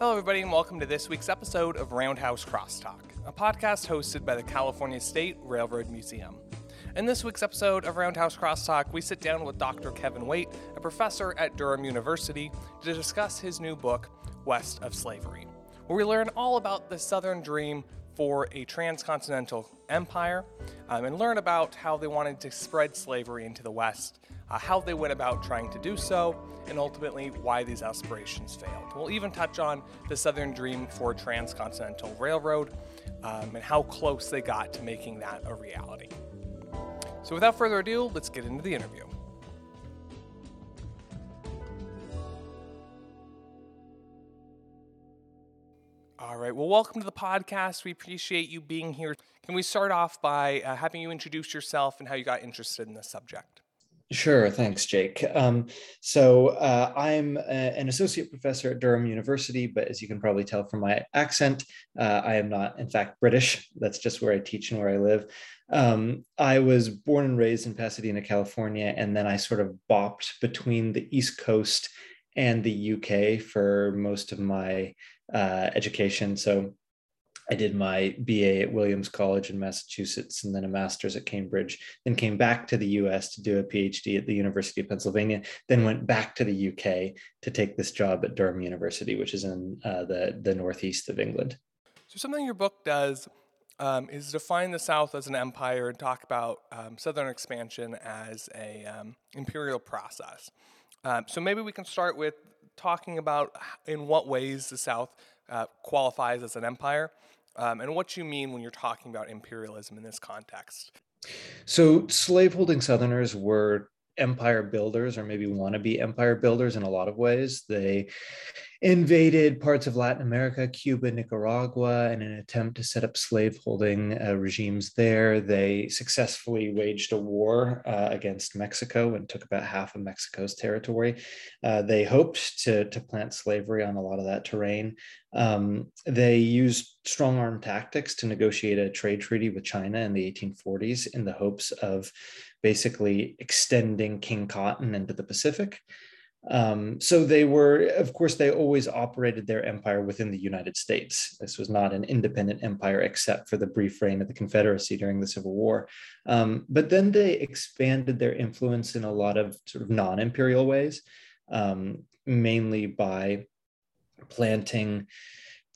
Hello, everybody, and welcome to this week's episode of Roundhouse Crosstalk, a podcast hosted by the California State Railroad Museum. In this week's episode of Roundhouse Crosstalk, we sit down with Dr. Kevin Waite, a professor at Durham University, to discuss his new book, West of Slavery, where we learn all about the Southern dream for a transcontinental empire um, and learn about how they wanted to spread slavery into the West, uh, how they went about trying to do so, and ultimately why these aspirations failed. We'll even touch on the Southern dream for transcontinental railroad um, and how close they got to making that a reality. So, without further ado, let's get into the interview. All right. Well, welcome to the podcast. We appreciate you being here. Can we start off by uh, having you introduce yourself and how you got interested in this subject? Sure, thanks, Jake. Um, so uh, I'm a, an associate professor at Durham University, but as you can probably tell from my accent, uh, I am not, in fact, British. That's just where I teach and where I live. Um, I was born and raised in Pasadena, California, and then I sort of bopped between the East Coast and the UK for most of my uh, education. So I did my BA at Williams College in Massachusetts and then a master's at Cambridge, then came back to the US to do a PhD at the University of Pennsylvania, then went back to the UK to take this job at Durham University, which is in uh, the, the northeast of England. So, something your book does um, is define the South as an empire and talk about um, Southern expansion as a um, imperial process. Um, so, maybe we can start with talking about in what ways the South uh, qualifies as an empire um, and what you mean when you're talking about imperialism in this context. So, slaveholding Southerners were empire builders, or maybe want to be empire builders in a lot of ways. They invaded parts of Latin America, Cuba, Nicaragua, in an attempt to set up slaveholding uh, regimes there. They successfully waged a war uh, against Mexico and took about half of Mexico's territory. Uh, they hoped to, to plant slavery on a lot of that terrain. Um, they used strong arm tactics to negotiate a trade treaty with China in the 1840s in the hopes of basically extending King Cotton into the Pacific. Um, so they were, of course, they always operated their empire within the United States. This was not an independent empire except for the brief reign of the Confederacy during the Civil War. Um, but then they expanded their influence in a lot of sort of non imperial ways, um, mainly by planting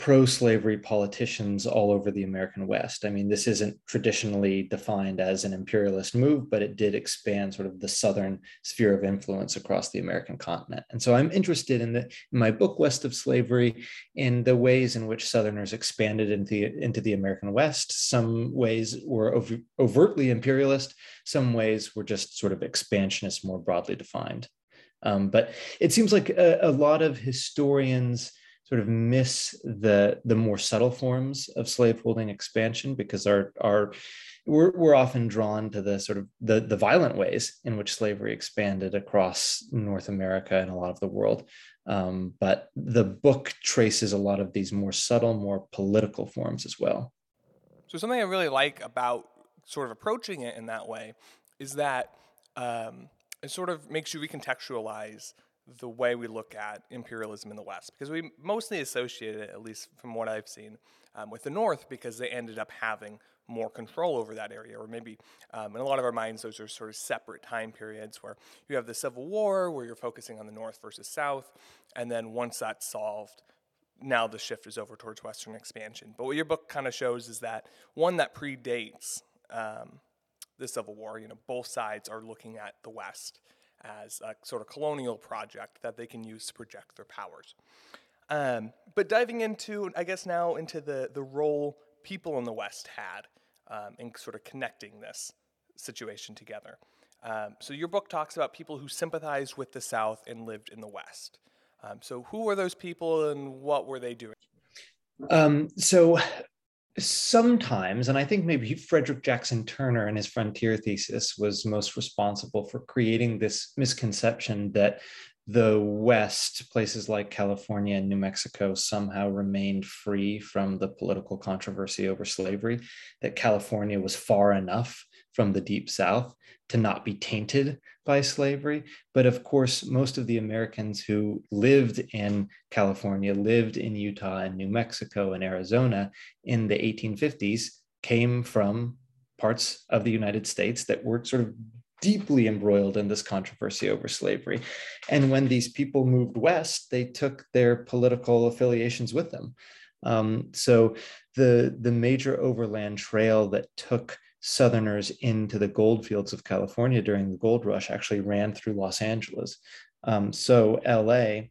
pro slavery politicians all over the American West. I mean, this isn't traditionally defined as an imperialist move, but it did expand sort of the Southern sphere of influence across the American continent. And so I'm interested in, the, in my book, West of Slavery, in the ways in which Southerners expanded into the, into the American West. Some ways were ov- overtly imperialist, some ways were just sort of expansionist, more broadly defined. Um, but it seems like a, a lot of historians sort of miss the the more subtle forms of slaveholding expansion because our our we're, we're often drawn to the sort of the, the violent ways in which slavery expanded across North America and a lot of the world. Um, but the book traces a lot of these more subtle, more political forms as well. So something I really like about sort of approaching it in that way is that um, it sort of makes you recontextualize the way we look at imperialism in the West, because we mostly associate it, at least from what I've seen, um, with the North, because they ended up having more control over that area, or maybe um, in a lot of our minds, those are sort of separate time periods where you have the Civil War, where you're focusing on the North versus South, and then once that's solved, now the shift is over towards Western expansion. But what your book kind of shows is that one that predates um, the Civil War, you know, both sides are looking at the West as a sort of colonial project that they can use to project their powers. Um, but diving into, I guess now into the, the role people in the West had um, in sort of connecting this situation together. Um, so your book talks about people who sympathized with the South and lived in the West. Um, so who were those people and what were they doing? Um, so sometimes, and I think maybe Frederick Jackson Turner and his frontier thesis was most responsible for creating this misconception that the West, places like California and New Mexico, somehow remained free from the political controversy over slavery, that California was far enough from the deep south to not be tainted by slavery. But of course, most of the Americans who lived in California, lived in Utah and New Mexico and Arizona in the 1850s came from parts of the United States that were sort of deeply embroiled in this controversy over slavery. And when these people moved west, they took their political affiliations with them. Um, so the, the major overland trail that took Southerners into the gold fields of California during the gold rush actually ran through Los Angeles. Um, so LA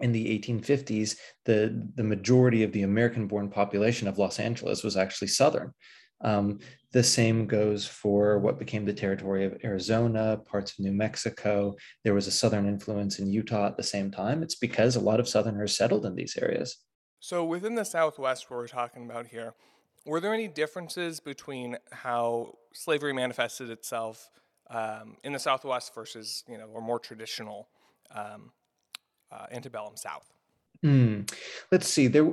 in the 1850s, the, the majority of the American born population of Los Angeles was actually Southern. Um, the same goes for what became the territory of Arizona, parts of New Mexico. There was a Southern influence in Utah at the same time. It's because a lot of Southerners settled in these areas. So, within the Southwest, we're talking about here, were there any differences between how slavery manifested itself um, in the Southwest versus, you know, or more traditional um, uh, antebellum South? Mm. Let's see. There,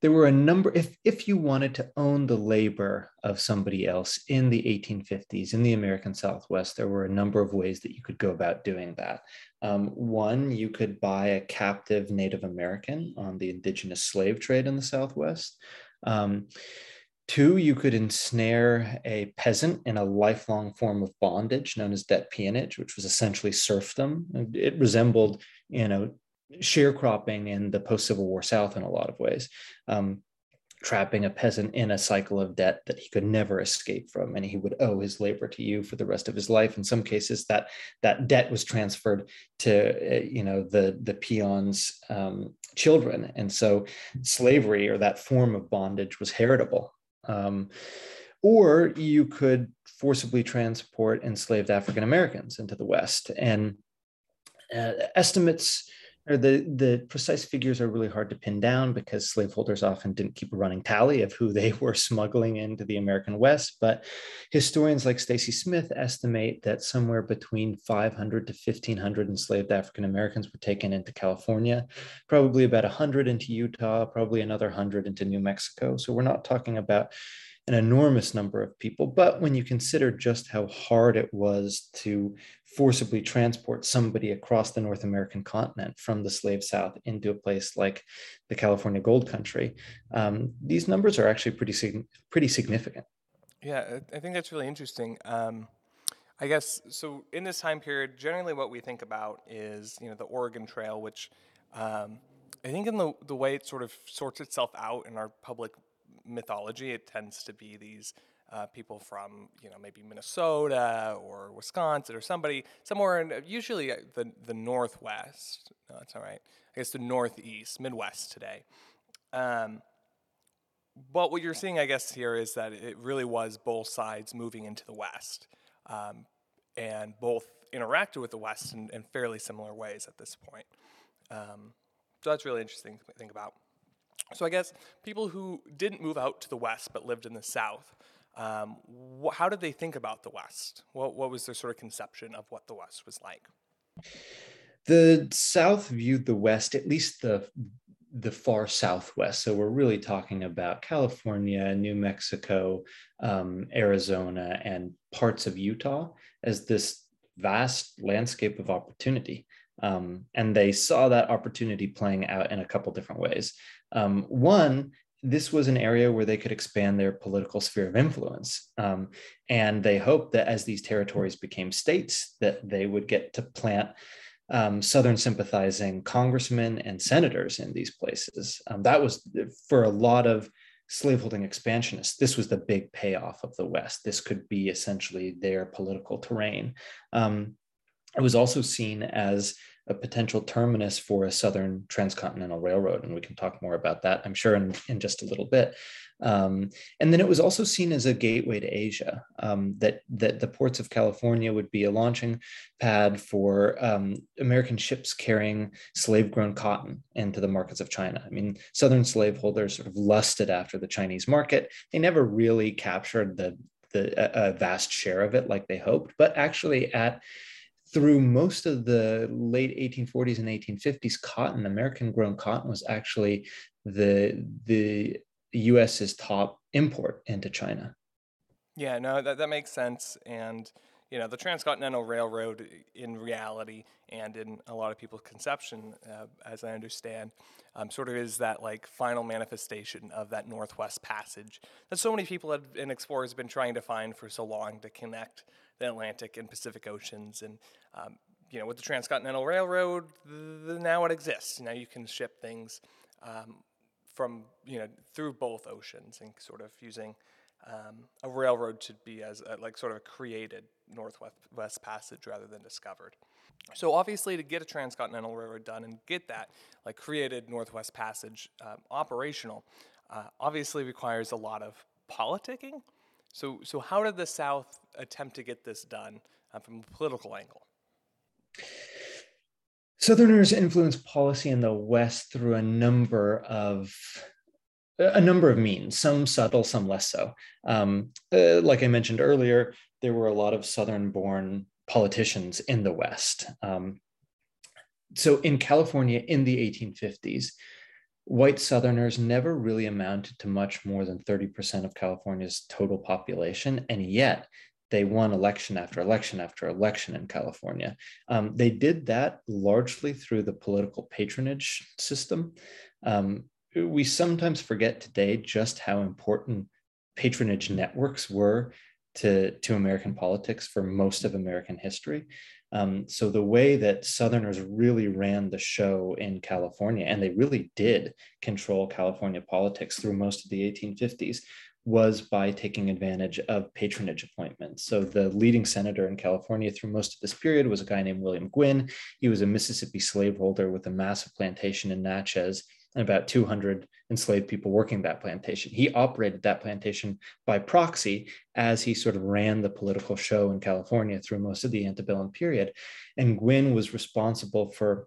there were a number. If if you wanted to own the labor of somebody else in the 1850s in the American Southwest, there were a number of ways that you could go about doing that. Um, one, you could buy a captive Native American on the indigenous slave trade in the Southwest. Um, Two, you could ensnare a peasant in a lifelong form of bondage known as debt peonage, which was essentially serfdom. It resembled, you know, sharecropping in the post-Civil War South in a lot of ways, um, trapping a peasant in a cycle of debt that he could never escape from, and he would owe his labor to you for the rest of his life. In some cases, that that debt was transferred to uh, you know the the peons' um, children, and so slavery or that form of bondage was heritable. Um, or you could forcibly transport enslaved African Americans into the West, and uh, estimates the the precise figures are really hard to pin down because slaveholders often didn't keep a running tally of who they were smuggling into the American West. But historians like Stacey Smith estimate that somewhere between 500 to 1500 enslaved African Americans were taken into California, probably about 100 into Utah, probably another 100 into New Mexico. So we're not talking about an enormous number of people. But when you consider just how hard it was to forcibly transport somebody across the North American continent from the slave South into a place like the California gold country, um, these numbers are actually pretty, pretty significant. Yeah, I think that's really interesting. Um, I guess so. In this time period, generally, what we think about is you know the Oregon Trail, which um, I think in the the way it sort of sorts itself out in our public mythology, it tends to be these uh, people from you know maybe Minnesota or Wisconsin or somebody somewhere in usually uh, the the northwest. No, that's all right. I guess the northeast, Midwest today. Um, but what you're seeing, I guess, here is that it really was both sides moving into the West, um, and both interacted with the West in, in, fairly similar ways at this point. Um, so that's really interesting to think about. So I guess people who didn't move out to the West but lived in the South, um, wh- how did they think about the West? What, what was their sort of conception of what the West was like? The South viewed the West, at least the the far southwest. So we're really talking about California, New Mexico, um, Arizona, and parts of Utah as this vast landscape of opportunity. Um, and they saw that opportunity playing out in a couple different ways. Um, one, this was an area where they could expand their political sphere of influence. Um, and they hoped that as these territories became states, that they would get to plant um, Southern sympathizing congressmen and senators in these places. Um, that was for a lot of slaveholding expansionists. This was the big payoff of the West. This could be essentially their political terrain. Um, it was also seen as a potential terminus for a southern transcontinental railroad. And we can talk more about that, I'm sure, in, in just a little bit. Um, and then it was also seen as a gateway to Asia, um, that, that the ports of California would be a launching pad for um, American ships carrying slave grown cotton into the markets of China. I mean, Southern slaveholders sort of lusted after the Chinese market. They never really captured the, the a, a vast share of it like they hoped, but actually at through most of the late 1840s and 1850s, cotton, American grown cotton, was actually the the US's top import into China. Yeah, no, that, that makes sense. And, you know, the Transcontinental Railroad in reality and in a lot of people's conception, uh, as I understand, um, sort of is that like final manifestation of that Northwest Passage that so many people have, and explorers have been trying to find for so long to connect the Atlantic and Pacific Oceans. And, um, you know, with the Transcontinental Railroad, the, now it exists. Now you can ship things um, from, you know, through both oceans and sort of using um, a railroad to be as a, like sort of created Northwest West Passage rather than discovered. So obviously, to get a transcontinental railroad done and get that like created Northwest Passage um, operational, uh, obviously requires a lot of politicking. So, so how did the South attempt to get this done uh, from a political angle? Southerners influenced policy in the West through a number of a number of means, some subtle, some less so. Um, uh, like I mentioned earlier, there were a lot of Southern-born politicians in the West. Um, so in California in the 1850s, white Southerners never really amounted to much more than 30% of California's total population, and yet they won election after election after election in California. Um, they did that largely through the political patronage system. Um, we sometimes forget today just how important patronage networks were to, to American politics for most of American history. Um, so the way that Southerners really ran the show in California, and they really did control California politics through most of the 1850s, was by taking advantage of patronage appointments. So the leading senator in California through most of this period was a guy named William Gwin. He was a Mississippi slaveholder with a massive plantation in Natchez and about 200 enslaved people working that plantation. He operated that plantation by proxy as he sort of ran the political show in California through most of the antebellum period. And Gwin was responsible for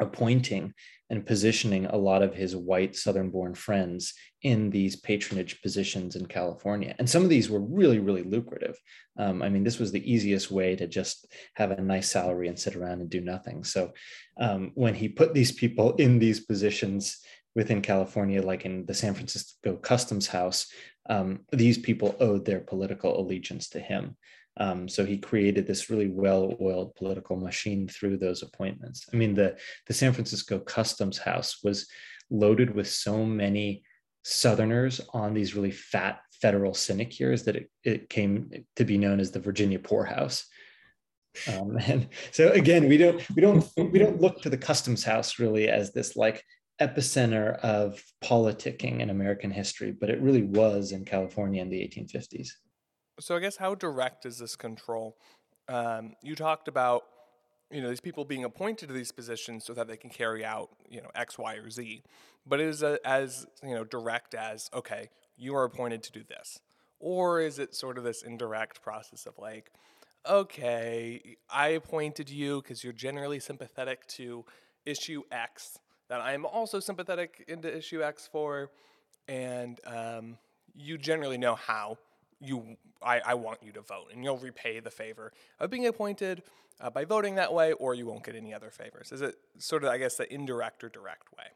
appointing and positioning a lot of his white Southern born friends in these patronage positions in California. And some of these were really, really lucrative. Um, I mean, this was the easiest way to just have a nice salary and sit around and do nothing. So um, when he put these people in these positions within California, like in the San Francisco Customs House, um, these people owed their political allegiance to him. Um, so he created this really well-oiled political machine through those appointments. I mean, the, the San Francisco Customs House was loaded with so many Southerners on these really fat federal sinecures that it, it came to be known as the Virginia Poorhouse. Um, and so again, we don't we don't we don't look to the Customs House really as this like epicenter of politicking in American history, but it really was in California in the 1850s. So I guess how direct is this control? Um, you talked about you know these people being appointed to these positions so that they can carry out you know X, Y, or Z, but is it as you know direct as okay, you are appointed to do this, or is it sort of this indirect process of like, okay, I appointed you because you're generally sympathetic to issue X that I'm also sympathetic into issue X for, and um, you generally know how you I, I want you to vote and you'll repay the favor of being appointed uh, by voting that way or you won't get any other favors. Is it sort of i guess the indirect or direct way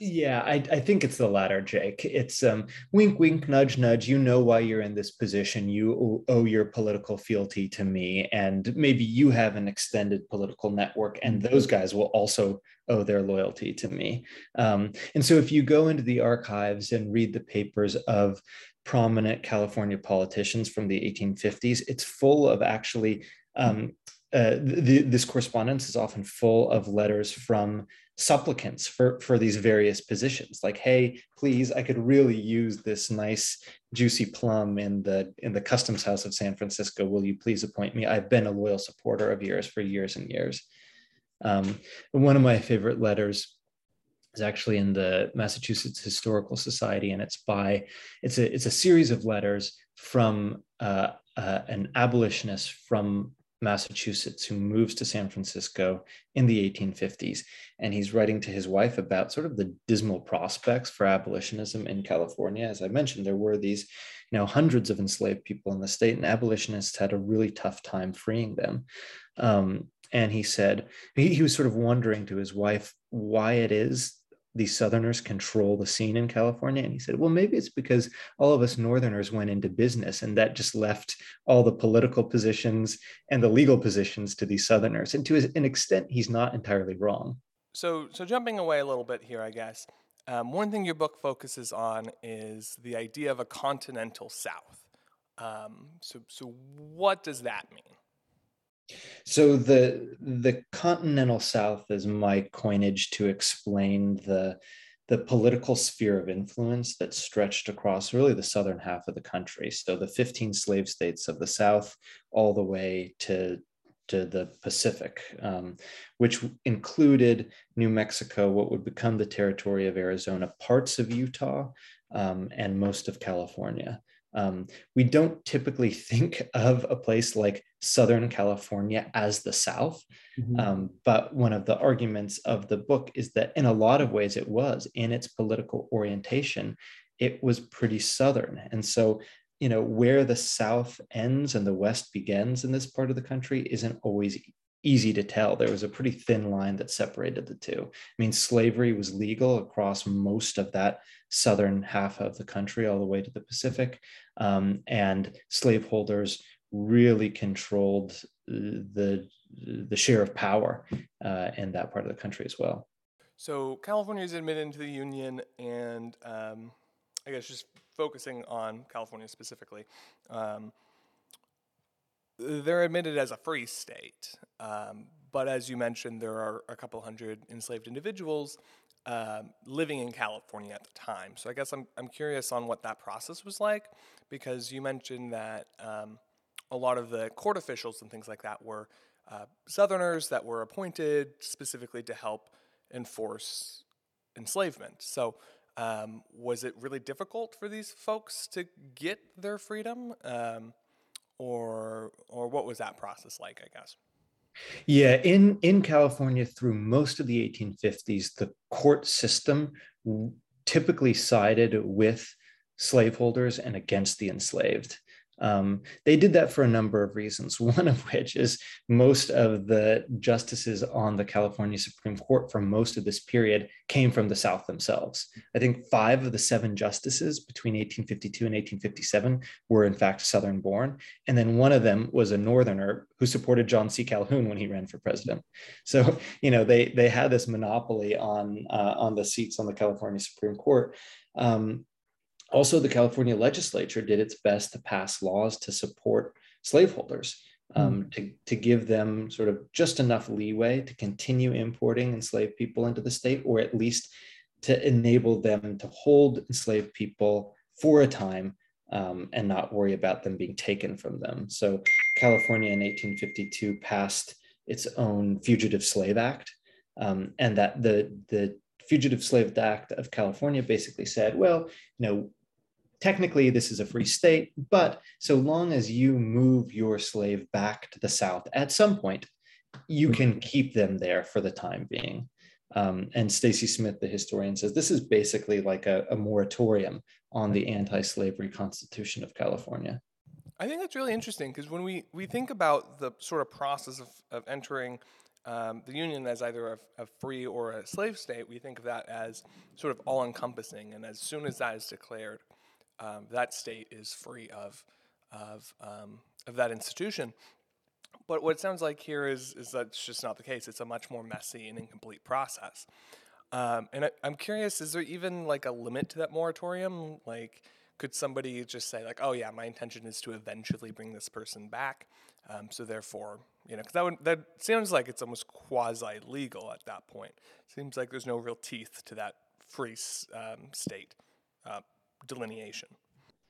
yeah I, I think it's the latter jake it's um wink wink nudge nudge you know why you're in this position you owe your political fealty to me and maybe you have an extended political network and mm-hmm. those guys will also owe their loyalty to me um, and so if you go into the archives and read the papers of prominent California politicians from the 1850s. It's full of actually, um, uh, the, this correspondence is often full of letters from supplicants for, for these various positions. Like hey please i could really use this nice juicy plum in the in the customs house of san francisco. Will you please appoint me? I've been a loyal supporter of yours for years and years. Um, one of my favorite letters is actually in the Massachusetts Historical Society, and it's by it's a it's a series of letters from uh, uh, an abolitionist from Massachusetts who moves to San Francisco in the 1850s, and he's writing to his wife about sort of the dismal prospects for abolitionism in California. As I mentioned, there were these, you know, hundreds of enslaved people in the state, and abolitionists had a really tough time freeing them. Um, and he said he, he was sort of wondering to his wife why it is these Southerners control the scene in California? And he said, well, maybe it's because all of us Northerners went into business and that just left all the political positions and the legal positions to these Southerners. And to an extent, he's not entirely wrong. So, so jumping away a little bit here, I guess, um, one thing your book focuses on is the idea of a continental South. Um, so, so what does that mean? So the the continental South is my coinage to explain the the political sphere of influence that stretched across really the southern half of the country. So the 15 slave states of the South, all the way to to the Pacific, um, which included New Mexico, what would become the territory of Arizona, parts of Utah, um, and most of California. Um, we don't typically think of a place like Southern California as the South. Mm-hmm. Um, but one of the arguments of the book is that in a lot of ways it was in its political orientation, it was pretty Southern. And so, you know, where the South ends and the West begins in this part of the country isn't always easy to tell. There was a pretty thin line that separated the two. I mean, slavery was legal across most of that southern half of the country, all the way to the Pacific. Um, and slaveholders really controlled uh, the the share of power uh, in that part of the country as well. So California is admitted into the union, and um, I guess just focusing on California specifically, um, they're admitted as a free state. Um, but as you mentioned, there are a couple hundred enslaved individuals um, living in California at the time. So I guess I'm I'm curious on what that process was like, because you mentioned that um, a lot of the court officials and things like that were uh, Southerners that were appointed specifically to help enforce enslavement. So, um, was it really difficult for these folks to get their freedom, um, or what was that process like? I guess. Yeah, in in California, through most of the 1850s, the court system typically sided with slaveholders and against the enslaved. Um, they did that for a number of reasons, one of which is most of the justices on the California Supreme Court for most of this period came from the South themselves. I think five of the seven justices between 1852 and 1857 were, in fact, Southern born. And then one of them was a Northerner who supported John C. Calhoun when he ran for president. So, you know, they, they had this monopoly on, uh, on the seats on the California Supreme Court. Um, also, the California legislature did its best to pass laws to support slaveholders, um, mm. to, to give them sort of just enough leeway to continue importing enslaved people into the state, or at least to enable them to hold enslaved people for a time um, and not worry about them being taken from them. So, California in 1852 passed its own Fugitive Slave Act, um, and that the the Fugitive Slave Act of California basically said, well, you know, technically this is a free state, but so long as you move your slave back to the South at some point, you can keep them there for the time being. Um, and Stacey Smith, the historian, says this is basically like a, a moratorium on the anti-slavery Constitution of California. I think that's really interesting because when we, we think about the sort of process of, of entering um, the Union as either a, a, free or a slave state, we think of that as sort of all encompassing. And as soon as that is declared, um, that state is free of of um, of that institution. But what it sounds like here is is that's just not the case. It's a much more messy and incomplete process. Um, and I, I'm curious, is there even like a limit to that moratorium? Like, could somebody just say like, "Oh yeah, my intention is to eventually bring this person back," um, so therefore, you know, because that that sounds like it's almost quasi legal at that point. Seems like there's no real teeth to that free um, state. Uh, delineation.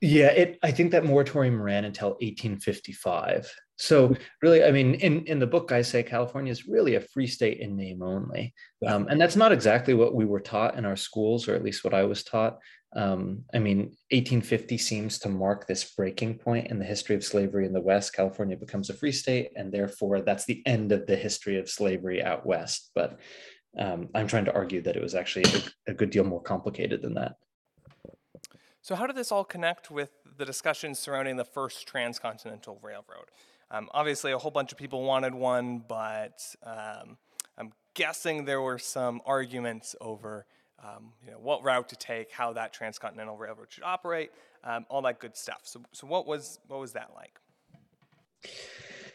Yeah, it. I think that moratorium ran until 1855. So really, I mean, in in the book, I say California is really a free state in name only, um, and that's not exactly what we were taught in our schools, or at least what I was taught. Um, I mean, 1850 seems to mark this breaking point in the history of slavery in the West. California becomes a free state, and therefore that's the end of the history of slavery out west. But um, I'm trying to argue that it was actually a, a good deal more complicated than that. So, how did this all connect with the discussions surrounding the first transcontinental railroad? Um, obviously, a whole bunch of people wanted one, but um, I'm guessing there were some arguments over um, you know, what route to take, how that transcontinental railroad should operate, um, all that good stuff. So, so what was what was that like?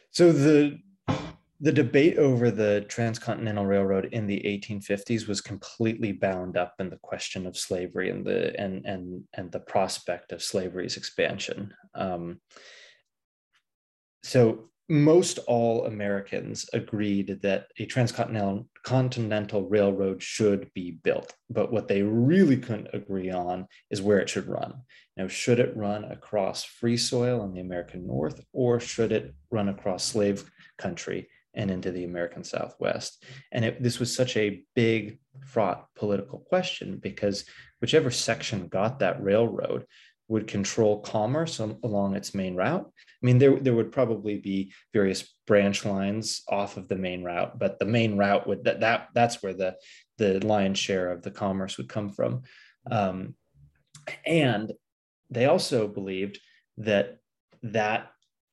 So the the debate over the transcontinental railroad in the 1850s was completely bound up in the question of slavery and the and and and the prospect of slavery's expansion. Um, so most all Americans agreed that a transcontinental continental railroad should be built. But what they really couldn't agree on is where it should run. Now, should it run across free soil in the American North, or should it run across slave country and into the American Southwest? And it, this was such a big, fraught political question because whichever section got that railroad would control commerce along its main route. I mean, there, there would probably be various branch lines off of the main route, but the main route would that, that that's where the the lion's share of the commerce would come from. Um, and they also believed that that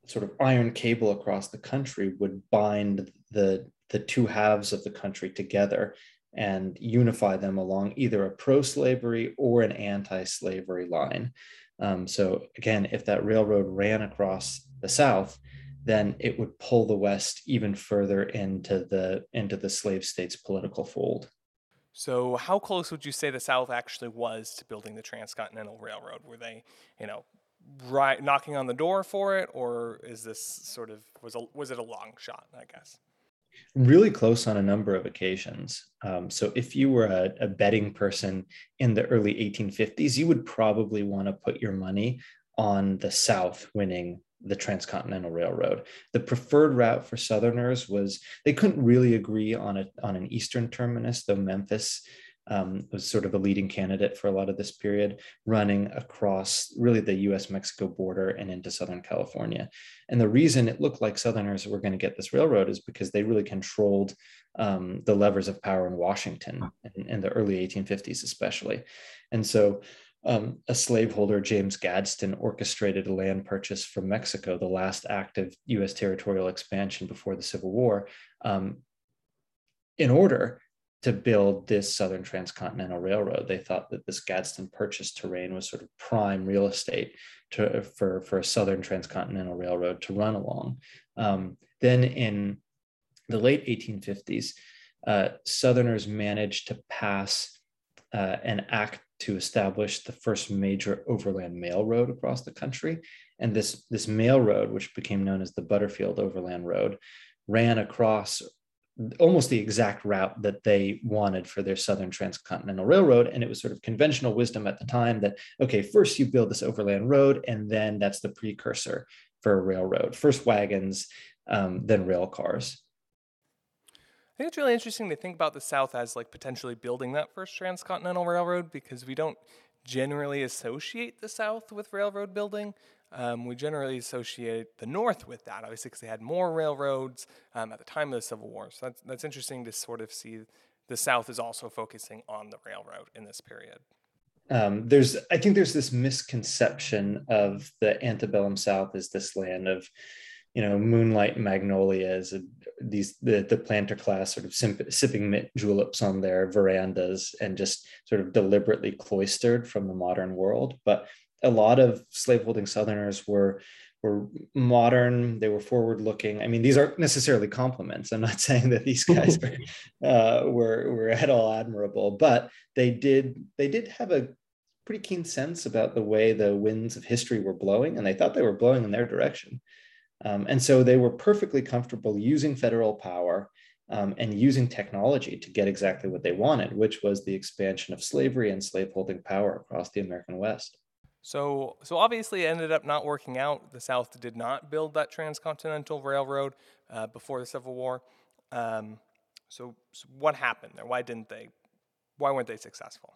sort of iron cable across the country would bind the the two halves of the country together and unify them along either a pro-slavery or an anti-slavery line. Um, so again, if that railroad ran across the South, then it would pull the West even further into the into the slave states' political fold. So, how close would you say the South actually was to building the Transcontinental Railroad? Were they, you know, right knocking on the door for it, or is this sort of was a, was it a long shot? I guess really close on a number of occasions. Um, so if you were a, a, betting person in the early 1850s, you would probably want to put your money on the South winning the Transcontinental Railroad. The preferred route for Southerners was they couldn't really agree on a on an eastern terminus, though Memphis um, was sort of a leading candidate for a lot of this period, running across really the US Mexico border and into Southern California. And the reason it looked like Southerners were going to get this railroad is because they really controlled um, the levers of power in Washington in, in, the early 1850s, especially. And so um, a slaveholder, James Gadsden, orchestrated a land purchase from Mexico, the last active US territorial expansion before the Civil War, um, in order to build this Southern Transcontinental Railroad. They thought that this Gadsden purchase terrain was sort of prime real estate to, for, for a Southern Transcontinental Railroad to run along. Um, then in the late 1850s, uh, Southerners managed to pass uh, an act to establish the first major overland mail road across the country. And this, this mail road, which became known as the Butterfield Overland Road, ran across almost the exact route that they wanted for their Southern Transcontinental Railroad. And it was sort of conventional wisdom at the time that, okay, first you build this overland road, and then that's the precursor for a railroad. First wagons, um, then rail cars. I think it's really interesting to think about the South as like potentially building that first transcontinental railroad because we don't generally associate the South with railroad building. Um, we generally associate the North with that, obviously, because they had more railroads um, at the time of the Civil War. So that's, that's interesting to sort of see the South is also focusing on the railroad in this period. Um, there's, I think there's this misconception of the antebellum South as this land of, you know, moonlight magnolias, and these the the planter class sort of simp- sipping mint juleps on their verandas and just sort of deliberately cloistered from the modern world. But a lot of slaveholding Southerners were were modern they were forward looking i mean these aren't necessarily compliments. I'm not saying that these guys were, uh, were were at all admirable but they did they did have a pretty keen sense about the way the winds of history were blowing and they thought they were blowing in their direction. Um, and so they were perfectly comfortable using federal power um, and using technology to get exactly what they wanted which was the expansion of slavery and slaveholding power across the american west so, so obviously, it ended up not working out. The South did not build that transcontinental railroad uh, before the Civil War. Um, so, so, what happened there? Why didn't they? Why weren't they successful?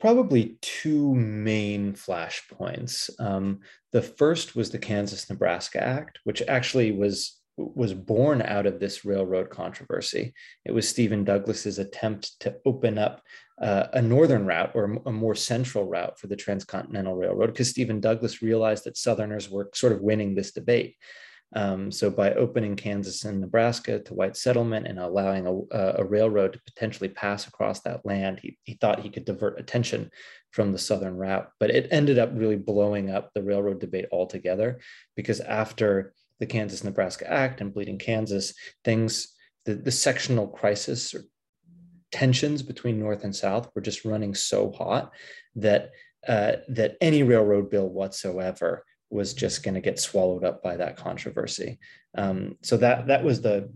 Probably two main flashpoints. Um, the first was the Kansas-Nebraska Act, which actually was was born out of this railroad controversy. It was Stephen Douglas's attempt to open up uh, a northern route or a more central route for the Transcontinental Railroad because Stephen Douglas realized that Southerners were sort of winning this debate. Um, so by opening Kansas and Nebraska to white settlement and allowing a, a railroad to potentially pass across that land, he, he thought he could divert attention from the southern route. But it ended up really blowing up the railroad debate altogether because after the Kansas Nebraska Act and Bleeding Kansas, things, the, the sectional crisis or tensions between North and South were just running so hot that uh, that any railroad bill whatsoever was just going to get swallowed up by that controversy. Um, so that that was the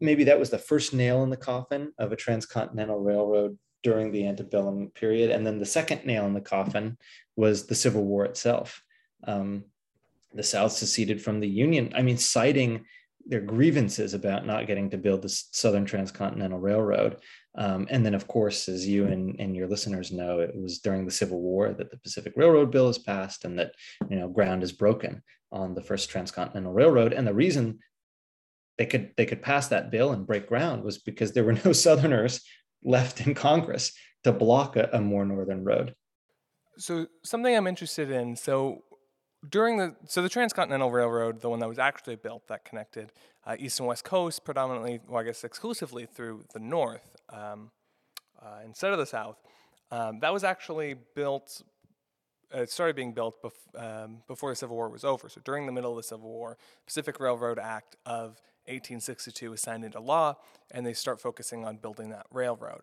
maybe that was the first nail in the coffin of a transcontinental railroad during the antebellum period, and then the second nail in the coffin was the Civil War itself. Um, the South seceded from the Union. I mean, citing their grievances about not getting to build the Southern Transcontinental Railroad. Um, and then, of course, as you and, and your listeners know, it was during the Civil War that the Pacific Railroad Bill is passed and that you know ground is broken on the first transcontinental railroad. And the reason they could they could pass that bill and break ground was because there were no Southerners left in Congress to block a, a more northern road. So something I'm interested in. So during the so the transcontinental railroad the one that was actually built that connected uh, east and west coast predominantly well i guess exclusively through the north um, uh, instead of the south um, that was actually built it started being built bef- um, before the civil war was over. So during the middle of the civil war pacific railroad act of 1862 was signed into law and they start focusing on building that railroad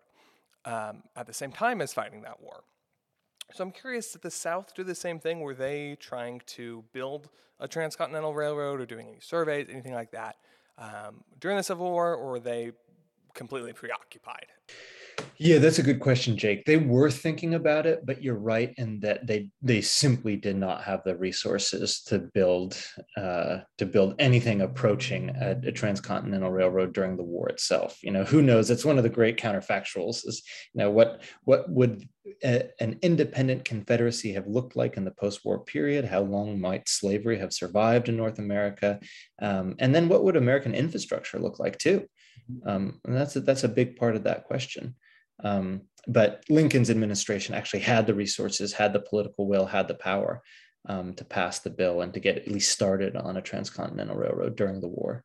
um, at the same time as fighting that war so I'm curious, did the South do the same thing? Were they trying to build a transcontinental railroad or doing any surveys, anything like that um, during the Civil War, or were they completely preoccupied? Yeah, that's a good question, Jake. They were thinking about it, but you're right in that they they simply did not have the resources to build uh, to build anything approaching a, a, transcontinental railroad during the war itself. You know, who knows? It's one of the great counterfactuals. Is you know what what would a, an independent Confederacy have looked like in the post-war period? How long might slavery have survived in North America? Um, and then what would American infrastructure look like too? Um, and that's a, that's a big part of that question. Um, but Lincoln's administration actually had the resources, had the political will, had the power um, to pass the bill and to get at least started on a transcontinental railroad during the war.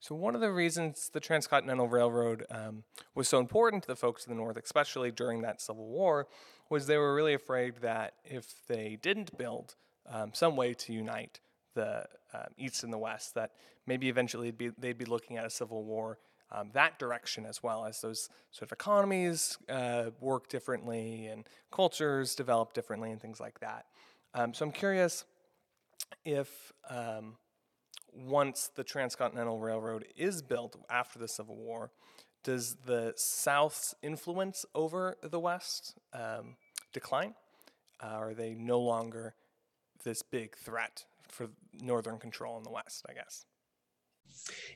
So, one of the reasons the Transcontinental Railroad um, was so important to the folks in the North, especially during that Civil War, was they were really afraid that if they didn't build um, some way to unite the uh, East and the West, that maybe eventually be, they'd be looking at a civil war um, that direction as well as those sort of economies uh, work differently and cultures develop differently and things like that. Um, so I'm curious if um, once the Transcontinental Railroad is built after the Civil War, does the South's influence over the West um, decline? Uh, are they no longer this big threat for Northern control in the West, I guess?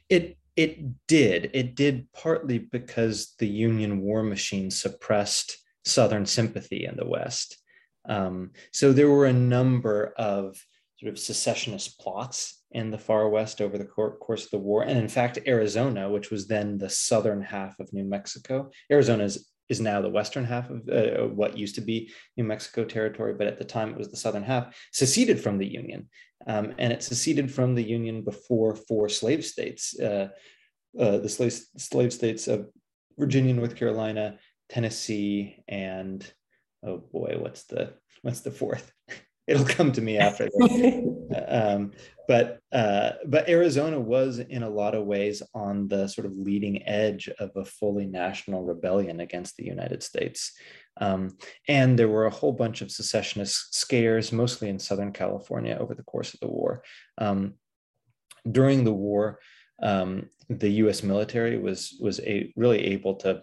It it did. It did partly because the Union war machine suppressed Southern sympathy in the West. Um, so there were a number of sort of secessionist plots in the far west over the course of the war. And in fact, Arizona, which was then the southern half of New Mexico, Arizona is, now the western half of uh, what used to be New Mexico territory, but at the time it was the southern half, seceded from the Union. Um, and it seceded from the Union before four slave states, uh, uh, the slave, slave states of Virginia, North Carolina, Tennessee, and oh boy, what's the what's the fourth? It'll come to me after. um, but uh, but Arizona was in a lot of ways on the sort of leading edge of a fully national rebellion against the United States. Um, and there were a whole bunch of secessionist scares, mostly in Southern California, over the course of the war. Um, during the war, um, the U.S. military was was a, really able to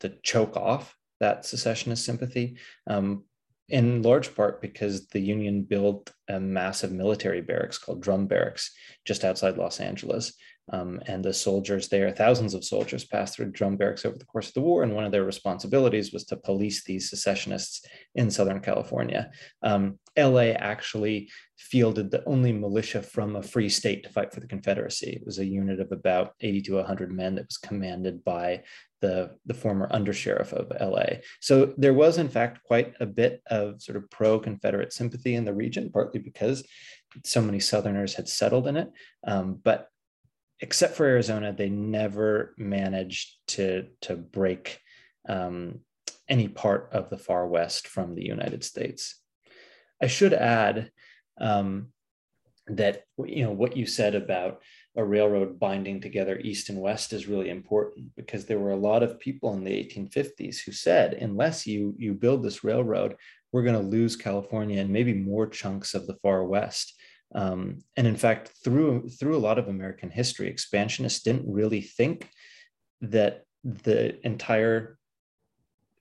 to choke off that secessionist sympathy. Um, in large part because the Union built a massive military barracks called Drum Barracks just outside Los Angeles. Um, and the soldiers there, thousands of soldiers passed through drum barracks over the course of the war. And one of their responsibilities was to police these secessionists in Southern California. Um, LA actually fielded the only militia from a free state to fight for the Confederacy. It was a unit of about 80 to 100 men that was commanded by the, the former undersheriff of LA. So there was, in fact, quite a bit of sort of pro Confederate sympathy in the region, partly because so many Southerners had settled in it. Um, but except for Arizona, they never managed to, to break um, any part of the far west from the United States. I should add um, that you know what you said about a railroad binding together east and west is really important because there were a lot of people in the 1850s who said unless you you build this railroad we're going to lose california and maybe more chunks of the far west um, and in fact through through a lot of american history expansionists didn't really think that the entire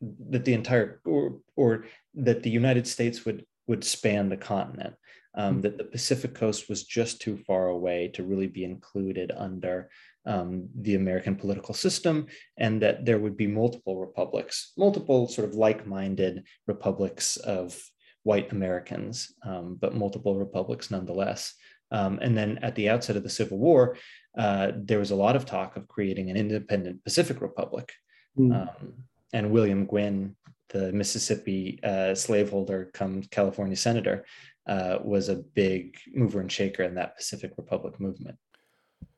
that the entire or, or that the united states would would span the continent um, hmm. that the Pacific coast was just too far away to really be included under um, the American political system, and that there would be multiple republics, multiple sort of like minded republics of white Americans, um, but multiple republics nonetheless. Um, and then at the outset of the Civil War, uh, there was a lot of talk of creating an independent Pacific Republic. Mm. and William Gwin, the Mississippi uh, slaveholder, come California senator, uh, was a big mover and shaker in that Pacific Republic movement.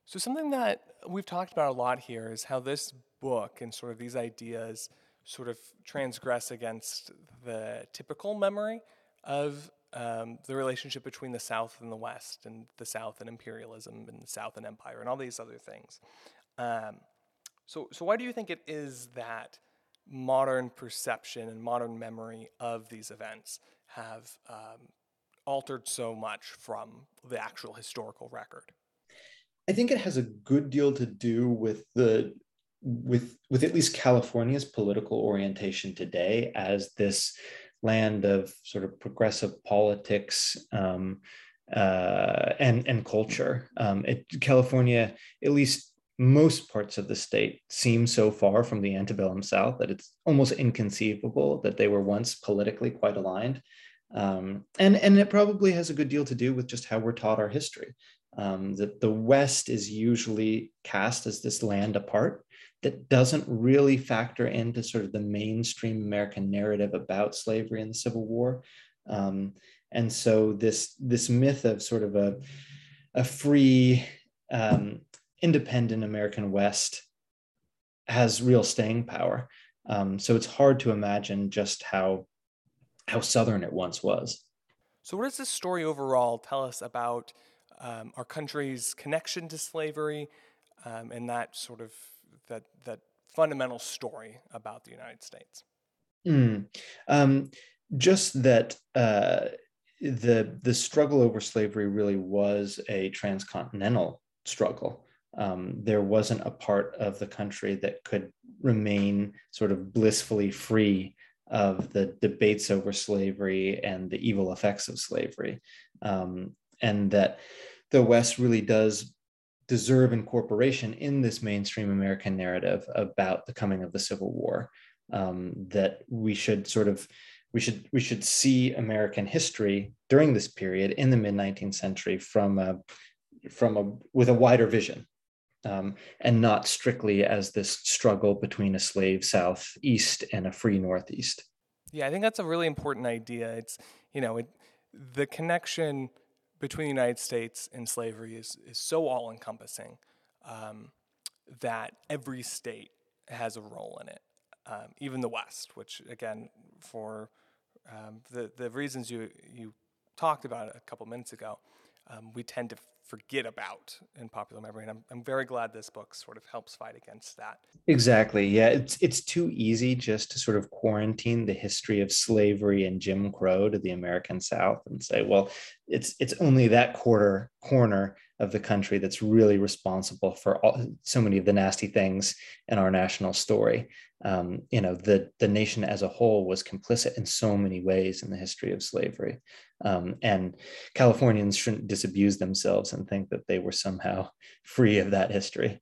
So, something that we've talked about a lot here is how this book and sort of these ideas sort of transgress against the typical memory of um, the relationship between the South and the West, and the South and imperialism, and the South and empire, and all these other things. Um, so, so why do you think it is that modern perception and modern memory of these events have um, altered so much from the actual historical record? I think it has a good deal to do with the with with at least California's political orientation today as this land of sort of progressive politics um, uh, and and culture. Um, it, California, at least most parts of the state, seem so far from the antebellum South that it's almost inconceivable that they were once politically quite aligned. Um, and, and it probably has a good deal to do with just how we're taught our history. Um, that the West is usually cast as this land apart that doesn't really factor into sort of the mainstream American narrative about slavery and the Civil War. Um, and so this, this myth of sort of a, a free, um, independent American West has real staying power. Um, so it's hard to imagine just how how southern it once was. So, what does this story overall tell us about um, our country's connection to slavery um, and that sort of that that fundamental story about the United States? Mm. Um, just that uh, the the struggle over slavery really was a transcontinental struggle. Um, there wasn't a part of the country that could remain sort of blissfully free of the debates over slavery and the evil effects of slavery, um, and that the West really does deserve incorporation in this mainstream American narrative about the coming of the Civil War. Um, that we should sort of we should we should see American history during this period in the mid 19th century from a from a with a wider vision um, and not strictly as this struggle between a slave southeast and a free northeast. Yeah, I think that's a really important idea. It's you know it, the connection between the United States and slavery is is so all encompassing um, that every state has a role in it, um, even the West, which again for um, the the reasons you you talked about a couple minutes ago, um, we tend to forget about in popular memory. And I'm, I'm very glad this book sort of helps fight against that. Exactly. Yeah. It's, it's too easy just to sort of quarantine the history of slavery and Jim Crow to the American South and say, well, it's, it's only that quarter corner of the country that's really responsible for all, so many of the nasty things in our national story. Um, you know, the, the nation as a whole was complicit in so many ways in the history of slavery. Um, and Californians shouldn't disabuse themselves and think that they were somehow free of that history.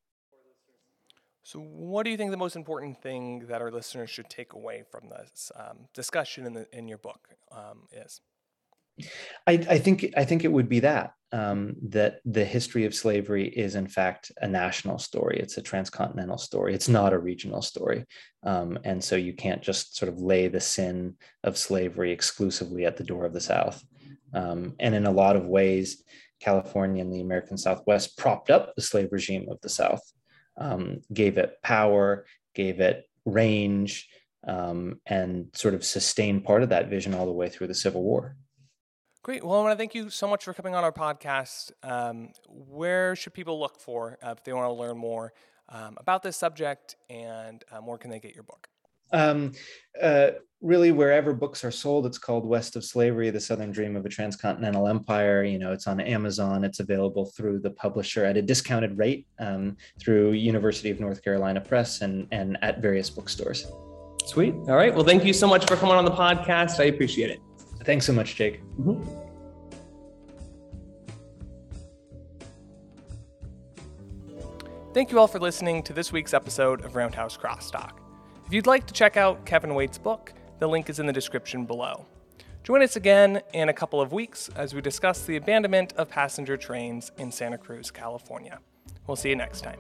So, what do you think the most important thing that our listeners should take away from this um, discussion in, the, in your book um, is? I, I, think I think it would be that um, that the history of slavery is in fact a national story. It's a transcontinental story. It's not a regional story, um, and so you can't just sort of lay the sin of slavery exclusively at the door of the South. Um, and in a lot of ways, California and the American Southwest propped up the slave regime of the South, um, gave it power, gave it range, um, and sort of sustained part of that vision all the way through the Civil War. Great. Well, I want to thank you so much for coming on our podcast. Um, where should people look for uh, if they want to learn more um, about this subject, and um, where can they get your book? Um, uh, really, wherever books are sold, it's called West of Slavery: The Southern Dream of a Transcontinental Empire. You know, it's on Amazon. It's available through the publisher at a discounted rate um, through University of North Carolina Press and and at various bookstores. Sweet. All right. Well, thank you so much for coming on the podcast. I appreciate it. Thanks so much, Jake. Mm-hmm. Thank you all for listening to this week's episode of Roundhouse Crosstalk. If you'd like to check out Kevin Waite's book, the link is in the description below. Join us again in a couple of weeks as we discuss the abandonment of passenger trains in Santa Cruz, California. We'll see you next time.